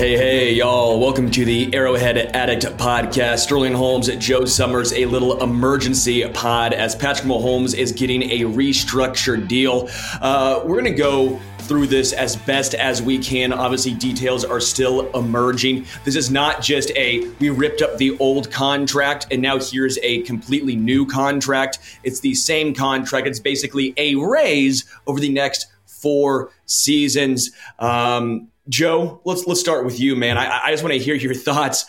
Hey, hey, y'all. Welcome to the Arrowhead Addict podcast. Sterling Holmes, Joe Summers, a little emergency pod as Patrick Mahomes is getting a restructured deal. Uh, we're going to go through this as best as we can. Obviously, details are still emerging. This is not just a we ripped up the old contract and now here's a completely new contract. It's the same contract. It's basically a raise over the next four seasons. Um, Joe, let's let's start with you, man. I, I just want to hear your thoughts.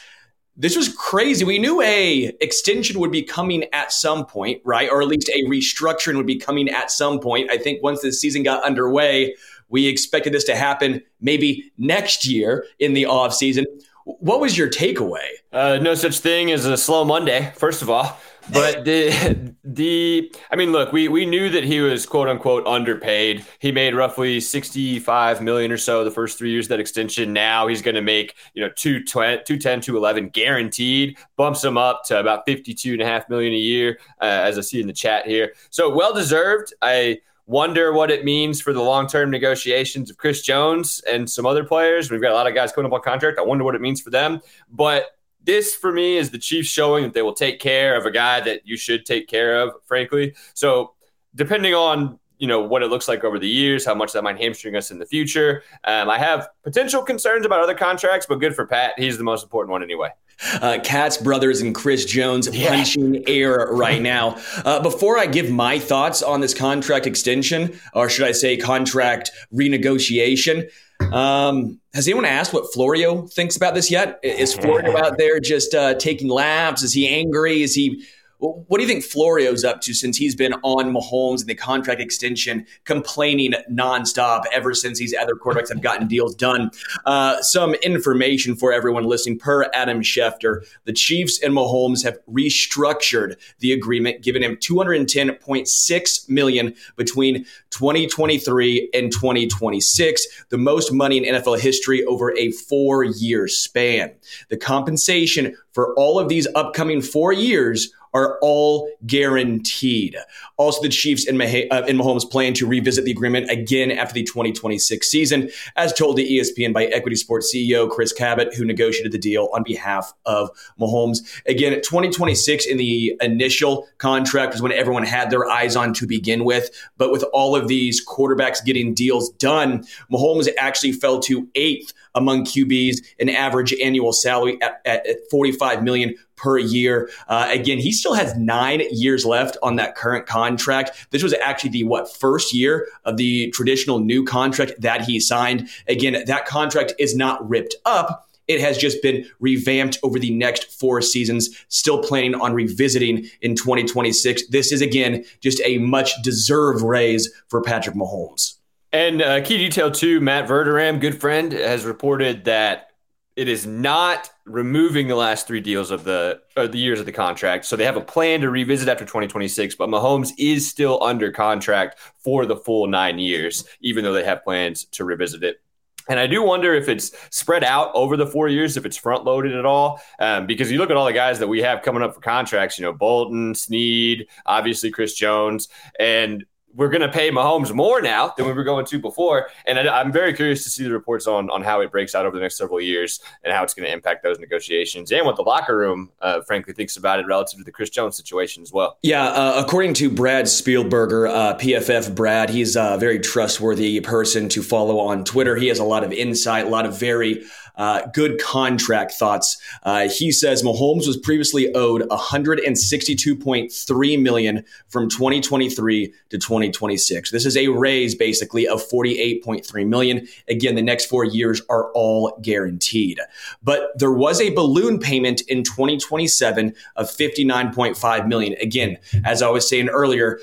This was crazy. We knew a extension would be coming at some point, right? Or at least a restructuring would be coming at some point. I think once the season got underway, we expected this to happen maybe next year in the off season. What was your takeaway? Uh, no such thing as a slow Monday. First of all, but the the I mean, look, we we knew that he was quote unquote underpaid. He made roughly sixty five million or so the first three years of that extension. Now he's going to make you know 210, 210, 211 guaranteed. Bumps him up to about fifty two and a half million a year, uh, as I see in the chat here. So well deserved. I wonder what it means for the long term negotiations of Chris Jones and some other players. We've got a lot of guys coming up on contract. I wonder what it means for them, but this for me is the Chiefs showing that they will take care of a guy that you should take care of, frankly. So depending on you know what it looks like over the years, how much that might hamstring us in the future. Um, I have potential concerns about other contracts, but good for Pat. He's the most important one anyway. Uh, Katz brothers and Chris Jones yeah. punching air right now. Uh, before I give my thoughts on this contract extension, or should I say contract renegotiation, um, has anyone asked what Florio thinks about this yet? Is Florio out there just uh, taking laps? Is he angry? Is he what do you think Florio's up to since he's been on Mahomes and the contract extension, complaining nonstop ever since these other quarterbacks have gotten deals done? Uh, some information for everyone listening. Per Adam Schefter, the Chiefs and Mahomes have restructured the agreement, giving him 210.6 million between 2023 and 2026, the most money in NFL history over a four-year span. The compensation for all of these upcoming four years are all guaranteed. Also, the Chiefs and, Mah- uh, and Mahomes plan to revisit the agreement again after the 2026 season, as told to ESPN by Equity Sports CEO Chris Cabott, who negotiated the deal on behalf of Mahomes. Again, 2026 in the initial contract was when everyone had their eyes on to begin with. But with all of these quarterbacks getting deals done, Mahomes actually fell to eighth among QBs an average annual salary at, at, at 45 million per year. Uh, again, he still has nine years left on that current contract. This was actually the what first year of the traditional new contract that he signed. Again, that contract is not ripped up. It has just been revamped over the next four seasons, still planning on revisiting in 2026. This is, again, just a much deserved raise for Patrick Mahomes. And uh, key detail too, Matt Verderame, good friend, has reported that it is not removing the last three deals of the the years of the contract. So they have a plan to revisit after 2026, but Mahomes is still under contract for the full nine years, even though they have plans to revisit it. And I do wonder if it's spread out over the four years, if it's front loaded at all. Um, because you look at all the guys that we have coming up for contracts, you know, Bolton, Sneed, obviously Chris Jones, and we're going to pay Mahomes more now than we were going to before. And I, am very curious to see the reports on, on how it breaks out over the next several years and how it's going to impact those negotiations and what the locker room, uh, frankly, thinks about it relative to the Chris Jones situation as well. Yeah. Uh, according to Brad Spielberger, uh, PFF Brad, he's a very trustworthy person to follow on Twitter. He has a lot of insight, a lot of very uh, good contract thoughts. Uh, he says Mahomes was previously owed 162.3 million from 2023 to 2026. This is a raise basically of 48.3 million. Again, the next four years are all guaranteed. But there was a balloon payment in 2027 of 59.5 million. Again, as I was saying earlier,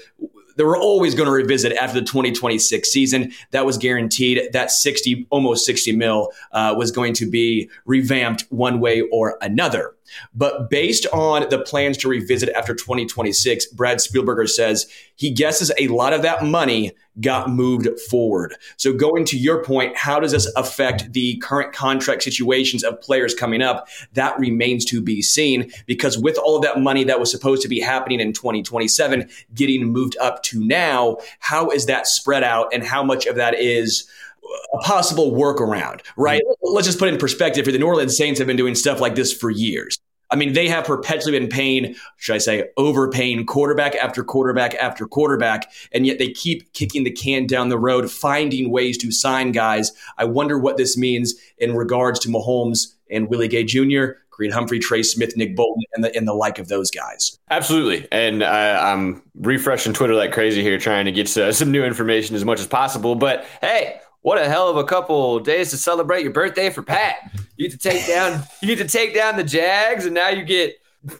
they were always going to revisit after the 2026 season. That was guaranteed. That 60, almost 60 mil, uh, was going to be revamped one way or another. But based on the plans to revisit after 2026, Brad Spielberger says he guesses a lot of that money got moved forward. So, going to your point, how does this affect the current contract situations of players coming up? That remains to be seen because with all of that money that was supposed to be happening in 2027 getting moved up to now, how is that spread out and how much of that is? A possible workaround, right? Mm-hmm. Let's just put it in perspective. Here. The New Orleans Saints have been doing stuff like this for years. I mean, they have perpetually been paying, should I say, overpaying quarterback after quarterback after quarterback, and yet they keep kicking the can down the road, finding ways to sign guys. I wonder what this means in regards to Mahomes and Willie Gay Jr., Creed Humphrey, Trey Smith, Nick Bolton, and the, and the like of those guys. Absolutely. And I, I'm refreshing Twitter like crazy here, trying to get uh, some new information as much as possible. But hey, what a hell of a couple days to celebrate your birthday for Pat. You get to take down you get to take down the Jags, and now you get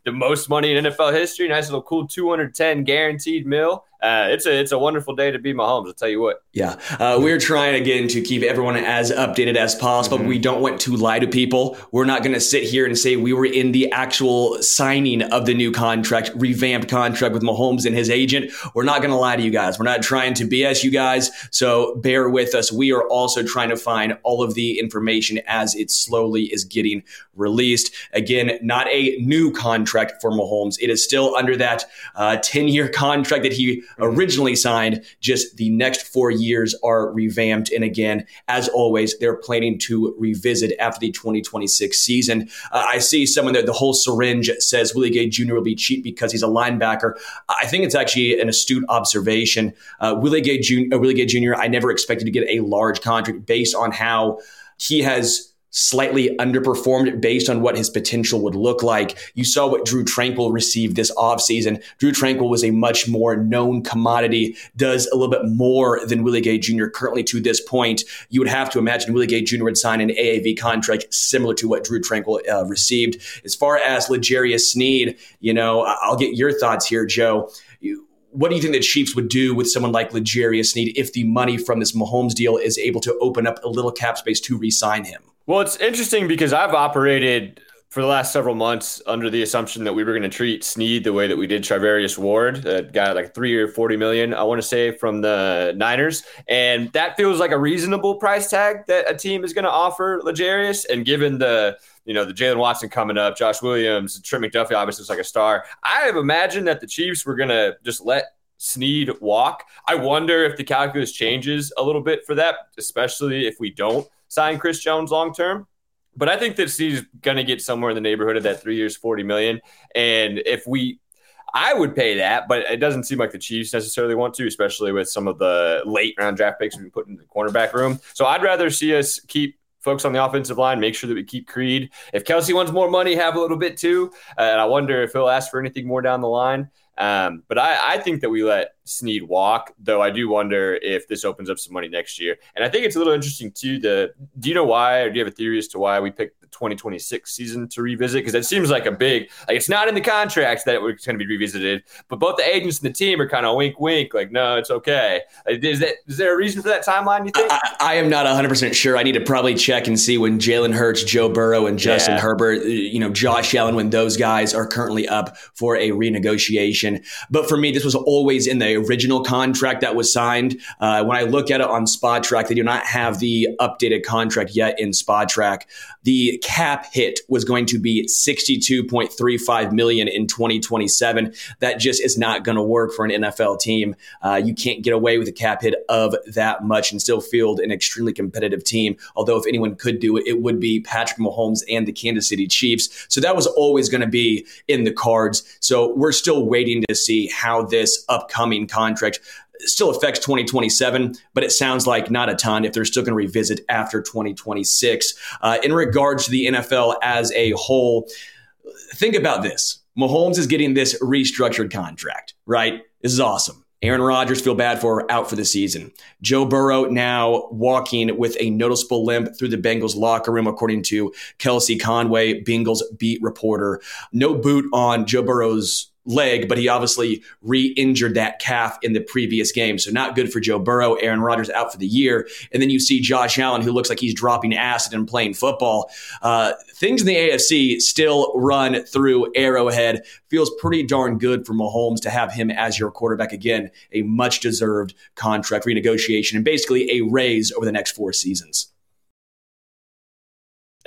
the most money in NFL history. Nice little cool 210 guaranteed mil uh, it's a it's a wonderful day to be Mahomes. I'll tell you what. Yeah, uh, we're trying again to keep everyone as updated as possible. Mm-hmm. We don't want to lie to people. We're not going to sit here and say we were in the actual signing of the new contract, revamped contract with Mahomes and his agent. We're not going to lie to you guys. We're not trying to BS you guys. So bear with us. We are also trying to find all of the information as it slowly is getting released. Again, not a new contract for Mahomes. It is still under that 10 uh, year contract that he originally signed. Just the next four years are revamped. And again, as always, they're planning to revisit after the 2026 season. Uh, I see someone there, the whole syringe says Willie Gay Jr. will be cheap because he's a linebacker. I think it's actually an astute observation. Uh, Willie Gay Jr. Uh, Willie Gay Jr. I never expected to get a large contract based on how he has slightly underperformed based on what his potential would look like. You saw what Drue Tranquill received this offseason. Drue Tranquill was a much more known commodity, does a little bit more than Willie Gay Jr. currently to this point. You would have to imagine Willie Gay Jr. would sign an AAV contract similar to what Drue Tranquill uh, received. As far as L'Jarius Sneed, you know, I'll get your thoughts here, Joe. You, what do you think the Chiefs would do with someone like L'Jarius Sneed if the money from this Mahomes deal is able to open up a little cap space to re-sign him? Well, it's interesting because I've operated for the last several months under the assumption that we were going to treat Sneed the way that we did Charvarius Ward, that got like three or 40 million, I want to say, from the Niners. And that feels like a reasonable price tag that a team is going to offer L'Jarius. And given the, you know, the Jaylen Watson coming up, Josh Williams, Trent McDuffie obviously is like a star. I have imagined that the Chiefs were going to just let Sneed walk. I wonder if the calculus changes a little bit for that, especially if we don't sign Chris Jones long term. But I think that he's going to get somewhere in the neighborhood of that three years, 40 million. And if we, I would pay that, but it doesn't seem like the Chiefs necessarily want to, especially with some of the late round draft picks been put in the cornerback room. So I'd rather see us keep folks on the offensive line, make sure that we keep Creed. If Kelce wants more money, have a little bit too. And I wonder if he'll ask for anything more down the line. Um, but I, I, think that we let Sneed walk, though I do wonder if this opens up some money next year. And I think it's a little interesting too. The do you know why, or do you have a theory as to why we picked 2026 season to revisit? Because it seems like a big like it's not in the contracts that it it's going to be revisited, but both the agents and the team are kind of wink, wink, like no, it's okay. Is that is there a reason for that timeline? You think? I, I am not 100 percent sure. I need to probably check and see when Jalen Hurts, Joe Burrow, and Justin yeah. Herbert, you know, Josh Allen, when those guys are currently up for a renegotiation but for me, this was always in the original contract that was signed. Uh, when I look at it on Spotrac, they do not have the updated contract yet in Spotrac. The cap hit was going to be 62.35 million in 2027. That just is not going to work for an NFL team. Uh, you can't get away with a cap hit of that much and still field an extremely competitive team. Although if anyone could do it, it would be Patrick Mahomes and the Kansas City Chiefs. So that was always going to be in the cards. So we're still waiting to see how this upcoming contract still affects 2027, but it sounds like not a ton if they're still going to revisit after 2026. Uh, in regards to the NFL as a whole, think about this. Mahomes is getting this restructured contract, right? This is awesome. Aaron Rodgers feel bad for out for the season. Joe Burrow now walking with a noticeable limp through the Bengals locker room, according to Kelsey Conway, Bengals beat reporter. No boot on Joe Burrow's leg, but he obviously re-injured that calf in the previous game. So not good for Joe Burrow. Aaron Rodgers out for the year. And then you see Josh Allen, who looks like he's dropping acid and playing football. Uh, things in the AFC still run through Arrowhead. Feels pretty darn good for Mahomes to have him as your quarterback again. A much deserved contract renegotiation and basically a raise over the next four seasons.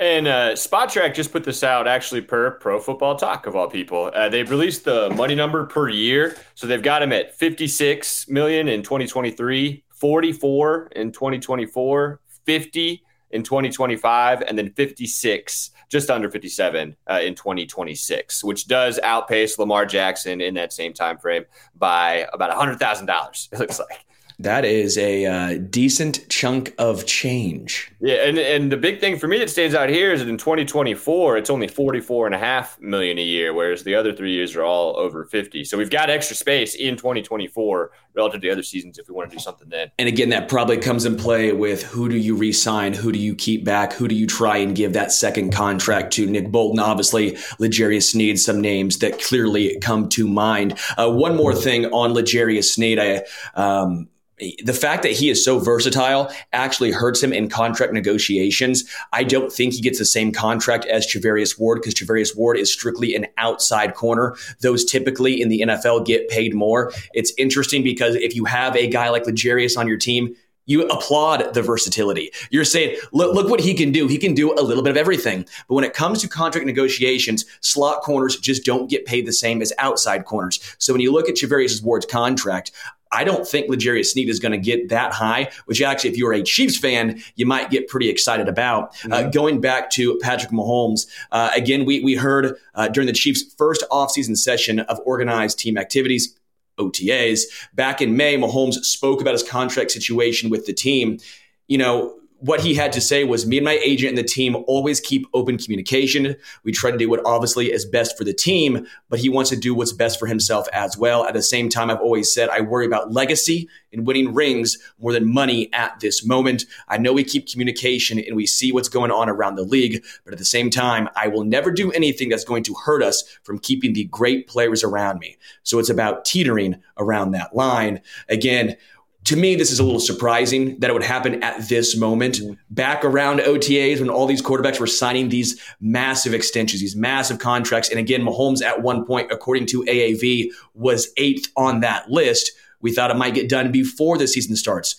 And uh, Spotrac just put this out actually per Pro Football Talk of all people. Uh, they've released the money number per year, so they've got him at 56 million in 2023, 44 in 2024, 50 in 2025, and then 56, just under 57 uh, in 2026, which does outpace Lamar Jackson in that same time frame by about $100,000. It looks like. That is a uh, decent chunk of change. Yeah, and, and the big thing for me that stands out here is that in 2024, it's only 44 and a half million a year, whereas the other three years are all over 50. So we've got extra space in 2024 relative to the other seasons if we want to do something then. And again, that probably comes in play with who do you re-sign, who do you keep back, who do you try and give that second contract to? Nick Bolton, obviously, L'Jarius Sneed, some names that clearly come to mind. Uh, one more thing on L'Jarius Sneed, I um, the fact that he is so versatile actually hurts him in contract negotiations. I don't think he gets the same contract as Charvarius Ward because Charvarius Ward is strictly an outside corner. Those typically in the NFL get paid more. It's interesting because if you have a guy like L'Jarius on your team, you applaud the versatility. You're saying, look, look what he can do. He can do a little bit of everything. But when it comes to contract negotiations, slot corners just don't get paid the same as outside corners. So when you look at Charvarius Ward's contract, I don't think L'Jarius Sneed is going to get that high, which actually, if you're a Chiefs fan, you might get pretty excited about. Uh, mm-hmm. Uh, going back to Patrick Mahomes, uh, again, we, we heard uh, during the Chiefs' first offseason session of organized team activities, OTAs, back in May, Mahomes spoke about his contract situation with the team. You know, what he had to say was me and my agent and the team always keep open communication. We try to do what obviously is best for the team, but he wants to do what's best for himself as well. At the same time, I've always said I worry about legacy and winning rings more than money at this moment. I know we keep communication and we see what's going on around the league, but at the same time, I will never do anything that's going to hurt us from keeping the great players around me. So it's about teetering around that line. Again, to me, this is a little surprising that it would happen at this moment, mm-hmm. back around OTAs when all these quarterbacks were signing these massive extensions, these massive contracts. And again, Mahomes at one point, according to AAV, was eighth on that list. We thought it might get done before the season starts.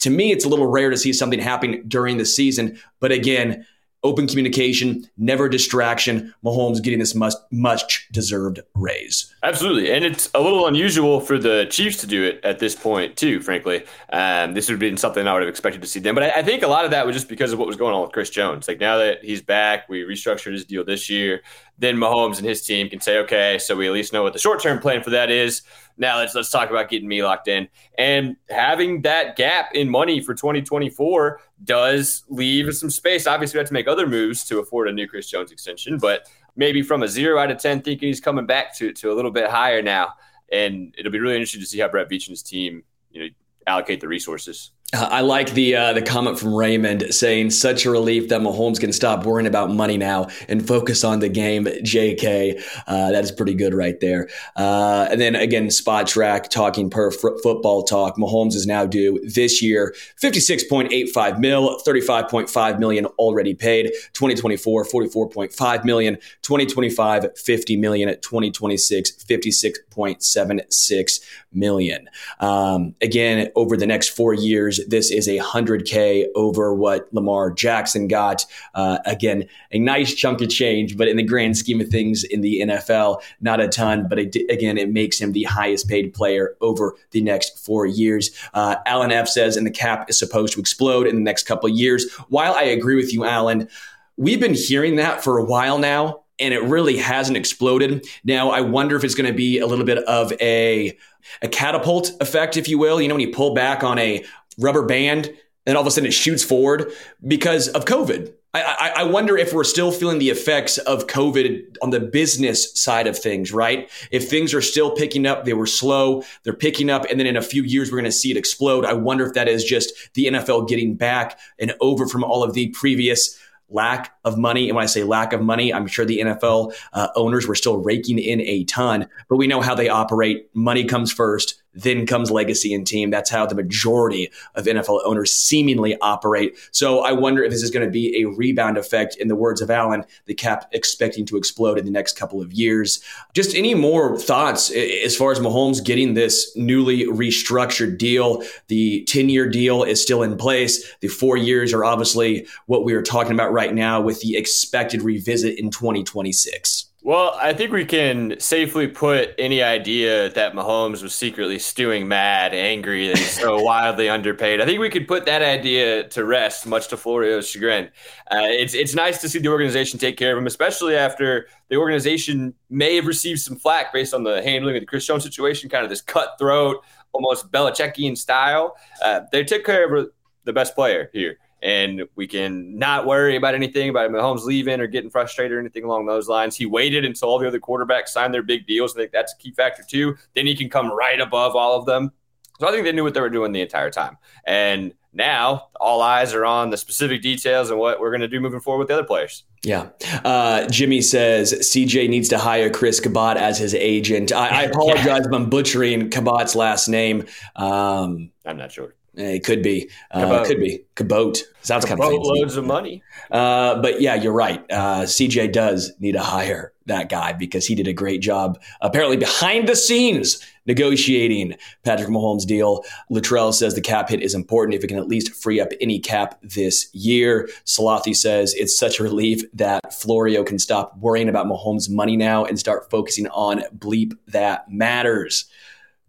To me, it's a little rare to see something happen during the season. But again, open communication, never distraction. Mahomes getting this much, much deserved raise. Absolutely. And it's a little unusual for the Chiefs to do it at this point, too, frankly. Um, this would have been something I would have expected to see them. But I, I, think a lot of that was just because of what was going on with Chris Jones. Like now that he's back, we restructured his deal this year. Then Mahomes and his team can say, okay, so we at least know what the short term plan for that is. Now let's let's talk about getting me locked in. And having that gap in money for 2024 does leave some space. Obviously, we have to make other moves to afford a new Chris Jones extension, but maybe from a zero out of 10, thinking he's coming back to, to a little bit higher now. And it'll be really interesting to see how Brett Veach and his team, you know, allocate the resources. I like the uh, the comment from Raymond saying such a relief that Mahomes can stop worrying about money now and focus on the game. Jk, uh, that is pretty good right there. Uh, and then again, Spotrac talking per f- football talk. Mahomes is now due this year fifty six point eight five mil, thirty five point five million already paid. 2024, 44.5 million. 2025, 50 million. 2026, 56.76 million. Um, again, over the next four years this is a 100K over what Lamar Jackson got. Uh, again, a nice chunk of change, but in the grand scheme of things in the NFL, not a ton. But it, again, it makes him the highest paid player over the next four years. Uh, Alan F says, and the cap is supposed to explode in the next couple of years. While I agree with you, Alan, we've been hearing that for a while now and it really hasn't exploded. Now, I wonder if it's going to be a little bit of a a catapult effect, if you will. You know, when you pull back on a rubber band and all of a sudden it shoots forward because of COVID. I, I, wonder if we're still feeling the effects of COVID on the business side of things, right? If things are still picking up, they were slow, they're picking up, and then in a few years, we're going to see it explode. I wonder if that is just the NFL getting back and over from all of the previous lack of money. And when I say lack of money, I'm sure the NFL uh, owners were still raking in a ton, but we know how they operate. Money comes first, then comes legacy and team. That's how the majority of NFL owners seemingly operate. So I wonder if this is going to be a rebound effect, in the words of Allen, the cap expecting to explode in the next couple of years. Just any more thoughts as far as Mahomes getting this newly restructured deal? The 10 year deal is still in place. The four years are obviously what we are talking about right now with the expected revisit in 2026. Well, I think we can safely put any idea that Mahomes was secretly stewing mad, angry he's so wildly underpaid. I think we could put that idea to rest, much to Florio's chagrin. Uh, it's it's nice to see the organization take care of him, especially after the organization may have received some flack based on the handling of the Chris Jones situation, kind of this cutthroat, almost Belichickian style. Uh, they took care of the best player here and we can not worry about anything about Mahomes leaving or getting frustrated or anything along those lines. He waited until all the other quarterbacks signed their big deals. I think that's a key factor too. Then he can come right above all of them. So I think they knew what they were doing the entire time. And now all eyes are on the specific details and what we're going to do moving forward with the other players. Yeah. Uh, Jimmy says CJ needs to hire Chris Cabott as his agent. I, I apologize if I'm butchering Cabott's last name. Um, I'm not sure. It could be. Uh, could be. Cabott. Sounds kind of fancy. loads of money. Uh, but yeah, you're right. Uh, CJ does need to hire that guy because he did a great job, apparently behind the scenes, negotiating Patrick Mahomes' deal. Luttrell says the cap hit is important if it can at least free up any cap this year. Salathi says it's such a relief that Florio can stop worrying about Mahomes' money now and start focusing on bleep that matters.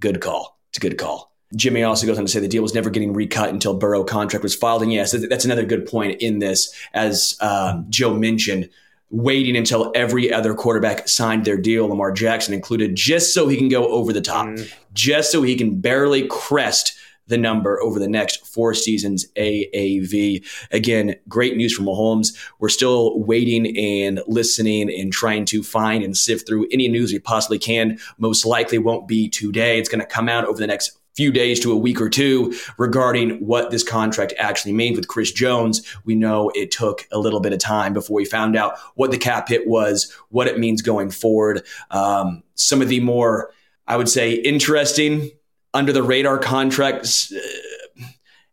Good call. It's a good call. Jimmy also goes on to say the deal was never getting recut until Burrow contract was filed. And yes, that's another good point in this, as um, Joe mentioned, waiting until every other quarterback signed their deal, Lamar Jackson included, just so he can go over the top, mm. just so he can barely crest the number over the next four seasons AAV. Again, great news from Mahomes. We're still waiting and listening and trying to find and sift through any news we possibly can. Most likely won't be today. It's going to come out over the next few days to a week or two regarding what this contract actually means with Chris Jones. We know it took a little bit of time before we found out what the cap hit was, what it means going forward. Um, some of the more, I would say, interesting under the radar contracts uh,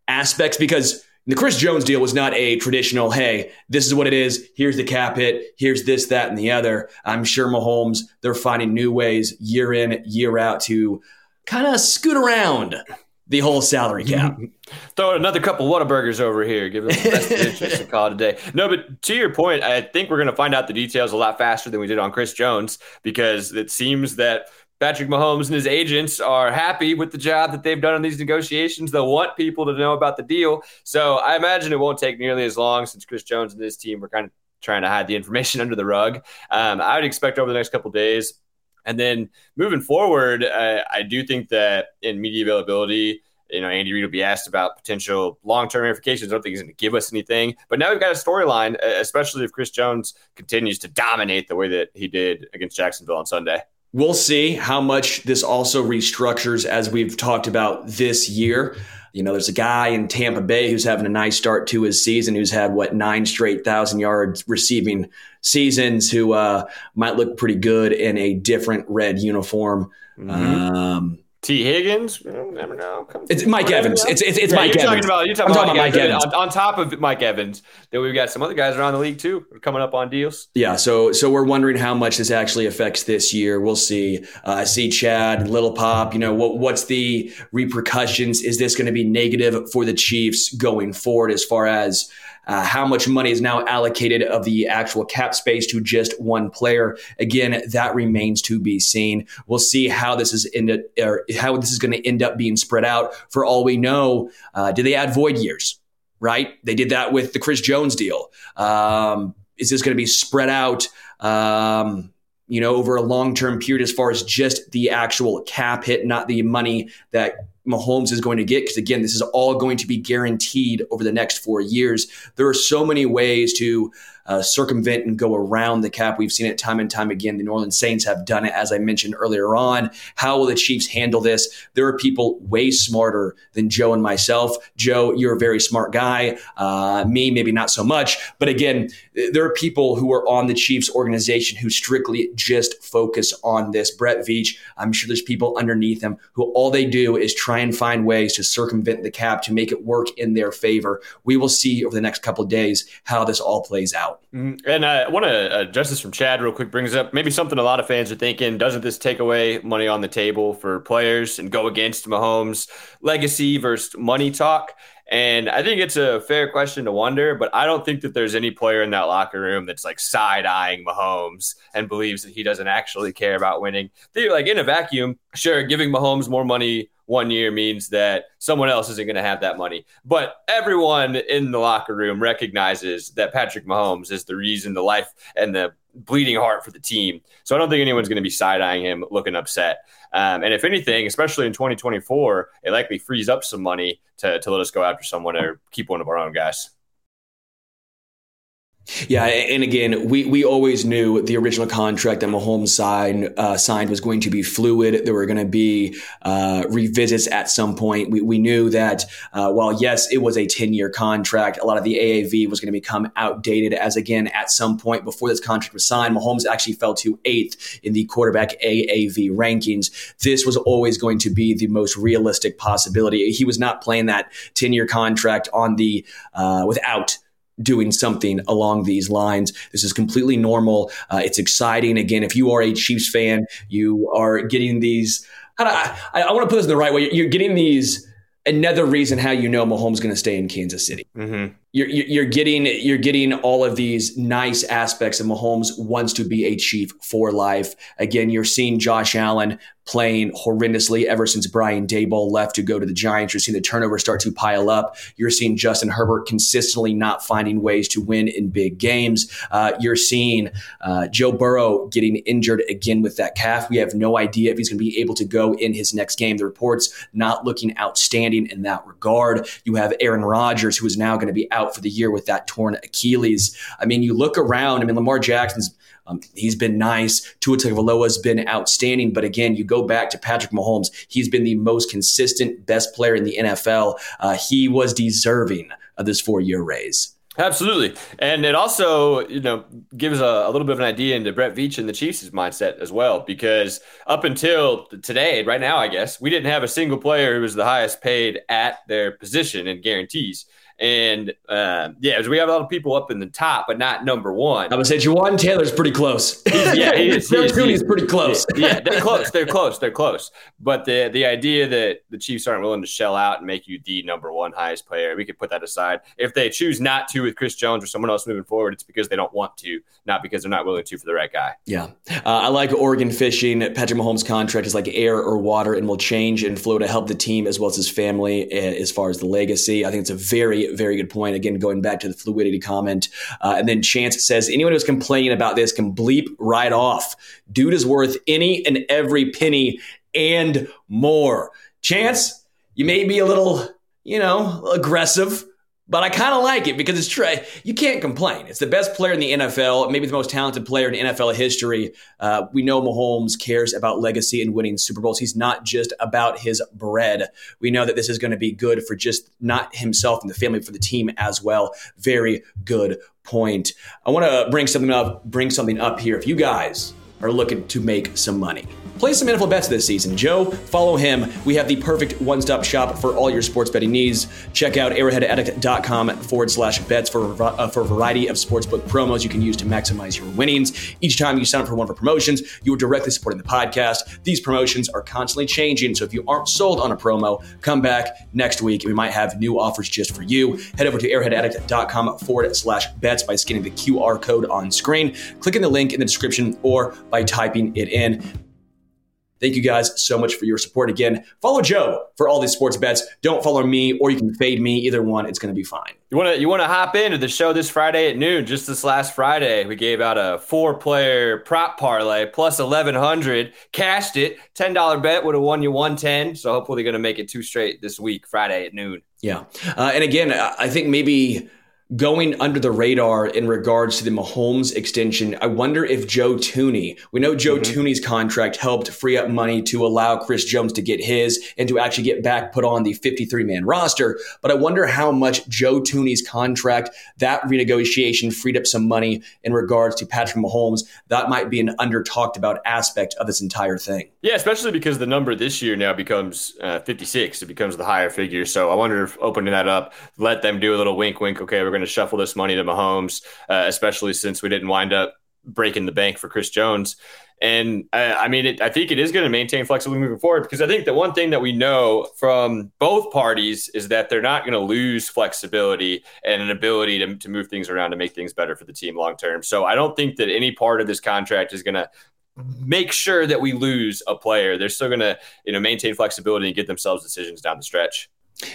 aspects because the Chris Jones deal was not a traditional, hey, this is what it is. Here's the cap hit. Here's this, that, and the other. I'm sure Mahomes, they're finding new ways year in, year out to kind of scoot around the whole salary cap. Throw another couple Whataburgers over here. Give them the best interesting call today. No, but to your point, I think we're going to find out the details a lot faster than we did on Chris Jones because it seems that Patrick Mahomes and his agents are happy with the job that they've done in these negotiations. They'll want people to know about the deal. So I imagine it won't take nearly as long since Chris Jones and his team were kind of trying to hide the information under the rug. Um, I would expect over the next couple days and then moving forward, uh, I do think that in media availability, you know, Andy Reid will be asked about potential long-term ramifications. I don't think he's going to give us anything, but now we've got a storyline, especially if Chris Jones continues to dominate the way that he did against Jacksonville on Sunday. We'll see how much this also restructures as we've talked about this year. You know, there's a guy in Tampa Bay who's having a nice start to his season, who's had what nine straight thousand yards receiving seasons, who uh, might look pretty good in a different red uniform. Mm-hmm. Um, Tee Higgins, never know. It's Mike Evans. It's it's, it's yeah, Mike you're Evans. Talking about, you're talking, about, talking Mike, Evans. On, on, top of Mike Evans, then we've got some other guys around the league too coming up on deals. Yeah, so so we're wondering how much this actually affects this year. We'll see. Uh, I see Chad, Little Pop. You know what? What's the repercussions? Is this going to be negative for the Chiefs going forward as far as uh, how much money is now allocated of the actual cap space to just one player. Again, that remains to be seen. We'll see how this is ended, or how this is going to end up being spread out. For all we know, uh, do they add void years? Right? They did that with the Chris Jones deal. Um, is this going to be spread out? Um, you know, over a long term period as far as just the actual cap hit, not the money that Mahomes is going to get. Because again, this is all going to be guaranteed over the next four years. There are so many ways to uh, circumvent and go around the cap. We've seen it time and time again. The New Orleans Saints have done it, as I mentioned earlier on. How will the Chiefs handle this? There are people way smarter than Joe and myself. Joe, you're a very smart guy. Uh, me, maybe not so much. But again, there are people who are on the Chiefs organization who strictly just focus on this. Brett Veach, I'm sure there's people underneath him who all they do is try and find ways to circumvent the cap to make it work in their favor. We will see over the next couple days how this all plays out out. Mm-hmm. And I want to uh, this from Chad real quick brings up maybe something a lot of fans are thinking. Doesn't this take away money on the table for players and go against Mahomes' legacy versus money talk? And I think it's a fair question to wonder, but I don't think that there's any player in that locker room that's like side eyeing Mahomes and believes that he doesn't actually care about winning. They're like in a vacuum, sure, giving Mahomes more money one year means that someone else isn't going to have that money. But everyone in the locker room recognizes that Patrick Mahomes is the reason, the life, and the bleeding heart for the team. So I don't think anyone's going to be side eyeing him looking upset. Um, and if anything, especially in 2024, it likely frees up some money to, to let us go after someone or keep one of our own guys. Yeah, and again, we, we always knew the original contract that Mahomes signed uh, signed was going to be fluid. There were going to be uh, revisits at some point. We, we knew that uh, while yes, it was a ten year contract, a lot of the AAV was going to become outdated. As again, at some point before this contract was signed, Mahomes actually fell to eighth in the quarterback AAV rankings. This was always going to be the most realistic possibility. He was not playing that ten year contract on the uh, without doing something along these lines. This is completely normal. Uh, it's exciting. Again, if you are a Chiefs fan, you are getting these. I, I, I want to put this in the right way. You're getting these. Another reason how you know Mahomes going to stay in Kansas City. Mm-hmm. You're, you're getting you're getting all of these nice aspects, and Mahomes wants to be a Chief for life. Again, you're seeing Josh Allen playing horrendously ever since Brian Daboll left to go to the Giants. You're seeing the turnovers start to pile up. You're seeing Justin Herbert consistently not finding ways to win in big games. Uh, you're seeing uh, Joe Burrow getting injured again with that calf. We have no idea if he's going to be able to go in his next game. The reports not looking outstanding in that regard. You have Aaron Rodgers, who is now going to be out for the year with that torn Achilles. I mean, you look around. I mean, Lamar Jackson's um, he's been nice. Tua Tagovailoa's been outstanding. But again, you go back to Patrick Mahomes. He's been the most consistent, best player in the NFL. Uh, he was deserving of this four-year raise. Absolutely. And it also, you know, gives a, a, little bit of an idea into Brett Veach and the Chiefs' mindset as well, because up until today, right now, I guess, we didn't have a single player who was the highest paid at their position and guarantees. And uh, yeah, we have a lot of people up in the top, but not number one. I would say Jawaan Taylor's pretty close. He's, yeah, he is. He is, pretty close. Yeah, yeah, they're close. They're close. They're close. But the the idea that the Chiefs aren't willing to shell out and make you the number one highest player, we could put that aside. If they choose not to with Chris Jones or someone else moving forward, it's because they don't want to, not because they're not willing to for the right guy. Yeah, uh, I like Oregon fishing. Patrick Mahomes' contract is like air or water and will change and flow to help the team as well as his family eh, as far as the legacy. I think it's a very very good point. Again, going back to the fluidity comment. Uh, and then Chance says, anyone who's complaining about this can bleep right off. Dude is worth any and every penny and more. Chance, you may be a little, you know, aggressive but I kind of like it because it's true. You can't complain. It's the best player in the NFL, maybe the most talented player in NFL history. Uh, we know Mahomes cares about legacy and winning Super Bowls. He's not just about his bread. We know that this is going to be good for just not himself and the family, for the team as well. Very good point. I want to bring something up. Bring something up here. If you guys are looking to make some money Play some NFL bets this season. Joe, follow him. We have the perfect one stop shop for all your sports betting needs. Check out arrowheadaddict.com forward slash bets for, uh, for a variety of sportsbook promos you can use to maximize your winnings. Each time you sign up for one of our promotions, you are directly supporting the podcast. These promotions are constantly changing, so if you aren't sold on a promo, come back next week we might have new offers just for you. Head over to arrowheadaddict.com forward slash bets by scanning the QR code on screen, clicking the link in the description, or by typing it in. Thank you guys so much for your support. Again, follow Joe for all these sports bets. Don't follow me, or you can fade me. Either one, it's going to be fine. You want to you want to hop into the show this Friday at noon? Just this last Friday, we gave out a four player prop parlay plus eleven hundred. Cashed it. Ten dollar bet would have won you one ten. So hopefully, going to make it two straight this week, Friday at noon. Yeah, uh, and again, I think maybe going under the radar in regards to the Mahomes extension. I wonder if Joe Thuney, we know Joe mm-hmm. Thuney's contract helped free up money to allow Chris Jones to get his and to actually get back put on the 53 man roster. But I wonder how much Joe Thuney's contract, that renegotiation freed up some money in regards to Patrick Mahomes. That might be an under talked about aspect of this entire thing. Yeah, especially because the number this year now becomes uh, 56. It becomes the higher figure. So I wonder if opening that up, let them do a little wink, wink. Okay, we're going to shuffle this money to Mahomes, uh, especially since we didn't wind up breaking the bank for Chris Jones. And I, I mean, it, I think it is going to maintain flexibility moving forward because I think the one thing that we know from both parties is that they're not going to lose flexibility and an ability to, to move things around to make things better for the team long term. So I don't think that any part of this contract is going to make sure that we lose a player. They're still going to, you know, maintain flexibility and get themselves decisions down the stretch.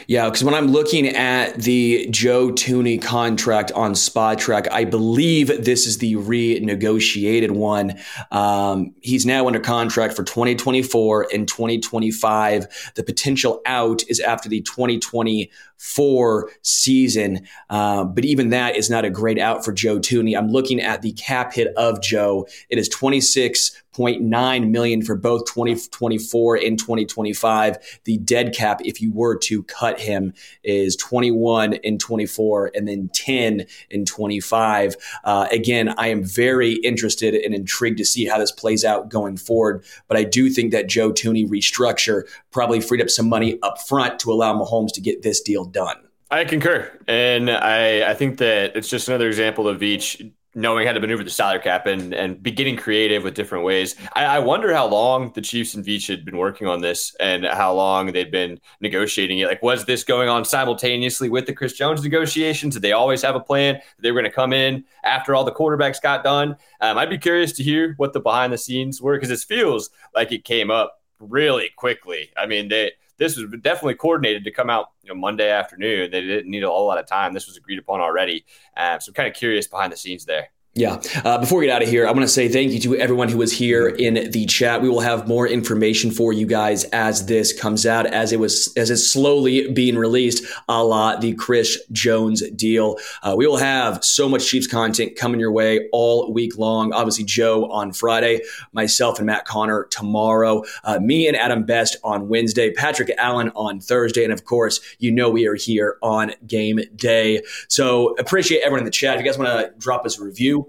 Yeah, because when I'm looking at the Joe Thuney contract on Spotrac, I believe this is the renegotiated one. Um, he's now under contract for 2024 and 2025. The potential out is after the 2024 season, uh, but even that is not a great out for Joe Thuney. I'm looking at the cap hit of Joe. It is 26 0.9 million for both 2024 and 2025. The dead cap, if you were to cut him, is 21 in 24 and then 10 in 25. Uh, again, I am very interested and intrigued to see how this plays out going forward. But I do think that Joe Thuney restructure probably freed up some money up front to allow Mahomes to get this deal done. I concur. And I, I think that it's just another example of each knowing how to maneuver the salary cap and and be getting creative with different ways. I, I, wonder how long the Chiefs and Veach had been working on this and how long they'd been negotiating it. Like, was this going on simultaneously with the Chris Jones negotiations? Did they always have a plan? That they were going to come in after all the quarterbacks got done. Um, I'd be curious to hear what the behind the scenes were because it feels like it came up really quickly. I mean, they this was definitely coordinated to come out you know, Monday afternoon. They didn't need a whole lot of time. This was agreed upon already. Uh, so I'm kind of curious behind the scenes there. Yeah. Uh, before we get out of here, I want to say thank you to everyone who was here in the chat. We will have more information for you guys as this comes out, as it was as it's slowly being released, a la the Chris Jones deal. Uh, we will have so much Chiefs content coming your way all week long. Obviously, Joe on Friday, myself and Matt Connor tomorrow, uh, me and Adam Best on Wednesday, Patrick Allen on Thursday, and of course, you know we are here on game day. So appreciate everyone in the chat. If you guys want to drop us a review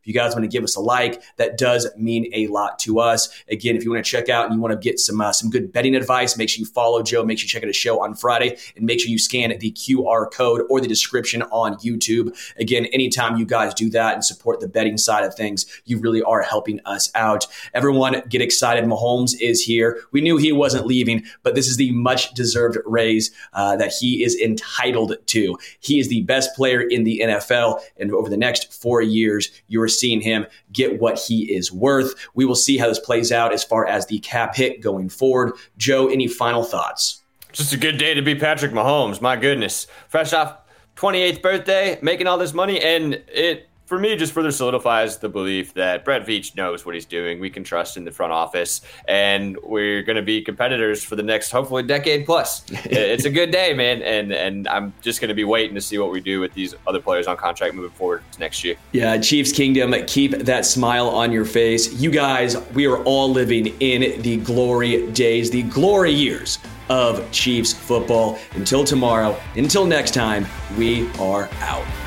if you guys want to give us a like, that does mean a lot to us. Again, if you want to check out and you want to get some uh, some good betting advice, make sure you follow Joe. Make sure you check out his show on Friday, and make sure you scan the QR code or the description on YouTube. Again, anytime you guys do that and support the betting side of things, you really are helping us out. Everyone, get excited! Mahomes is here. We knew he wasn't leaving, but this is the much deserved raise uh, that he is entitled to. He is the best player in the NFL, and over the next four years, you're seeing him get what he is worth. We will see how this plays out as far as the cap hit going forward. Joe, any final thoughts? Just a good day to be Patrick Mahomes. My goodness. Fresh off 28th birthday, making all this money, and it for me, just further solidifies the belief that Brett Veach knows what he's doing. We can trust in the front office, and we're going to be competitors for the next, hopefully, decade plus. it's a good day, man, and and I'm just going to be waiting to see what we do with these other players on contract moving forward next year. Yeah, Chiefs Kingdom, keep that smile on your face. You guys, we are all living in the glory days, the glory years of Chiefs football. Until tomorrow, until next time, we are out.